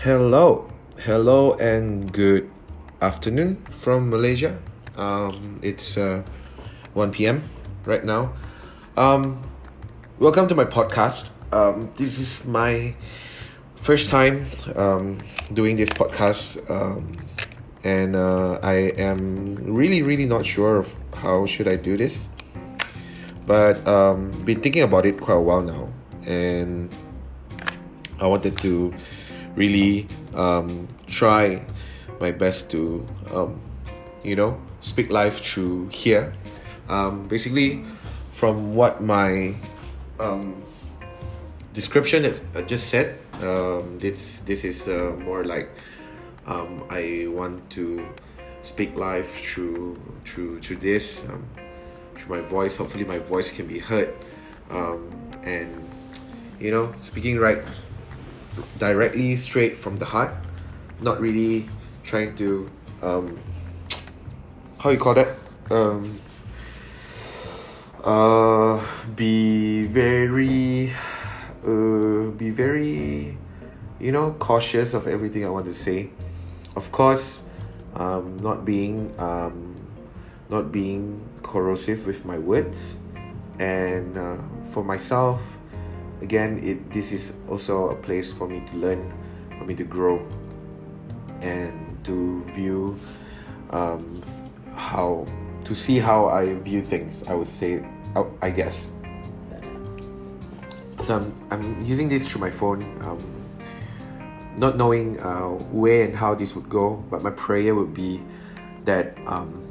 Hello, hello, and good afternoon from Malaysia. Um, it's uh, 1 p.m. right now. Um, welcome to my podcast. Um, this is my first time um, doing this podcast, um, and uh, I am really, really not sure of how should I do this. But um, been thinking about it quite a while now, and I wanted to really um, try my best to um, you know speak life through here. Um, basically from what my um, description that I just said um, this this is uh, more like um, I want to speak life through through through this um, through my voice. Hopefully my voice can be heard. Um, and you know speaking right directly straight from the heart not really trying to um how you call that? Um uh be very uh be very you know cautious of everything I want to say. Of course um not being um not being corrosive with my words. And uh, for myself again it this is also a place for me to learn for me to grow and to view um, how to see how I view things I would say I, I guess. So I'm, I'm using this through my phone um, not knowing uh, where and how this would go but my prayer would be that um,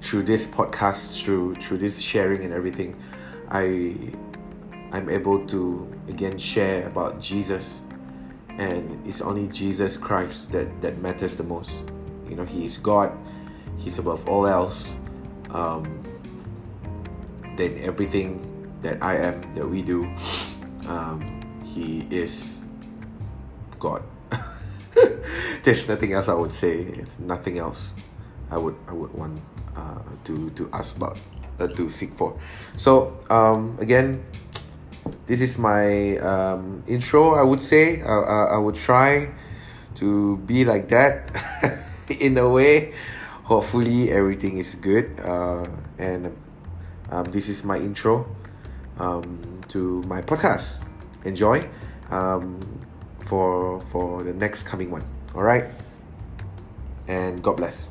through this podcast through through this sharing and everything I I'm able to again share about Jesus and it's only Jesus Christ that, that matters the most. You know, He is God, He's above all else. Um, then everything that I am, that we do, um, He is God. There's nothing else I would say. It's nothing else I would I would want uh, to to ask about uh, to seek for. So um, again, this is my um, intro. I would say I, I, I would try to be like that in a way. Hopefully, everything is good. Uh, and um, this is my intro um, to my podcast. Enjoy um, for for the next coming one. All right, and God bless.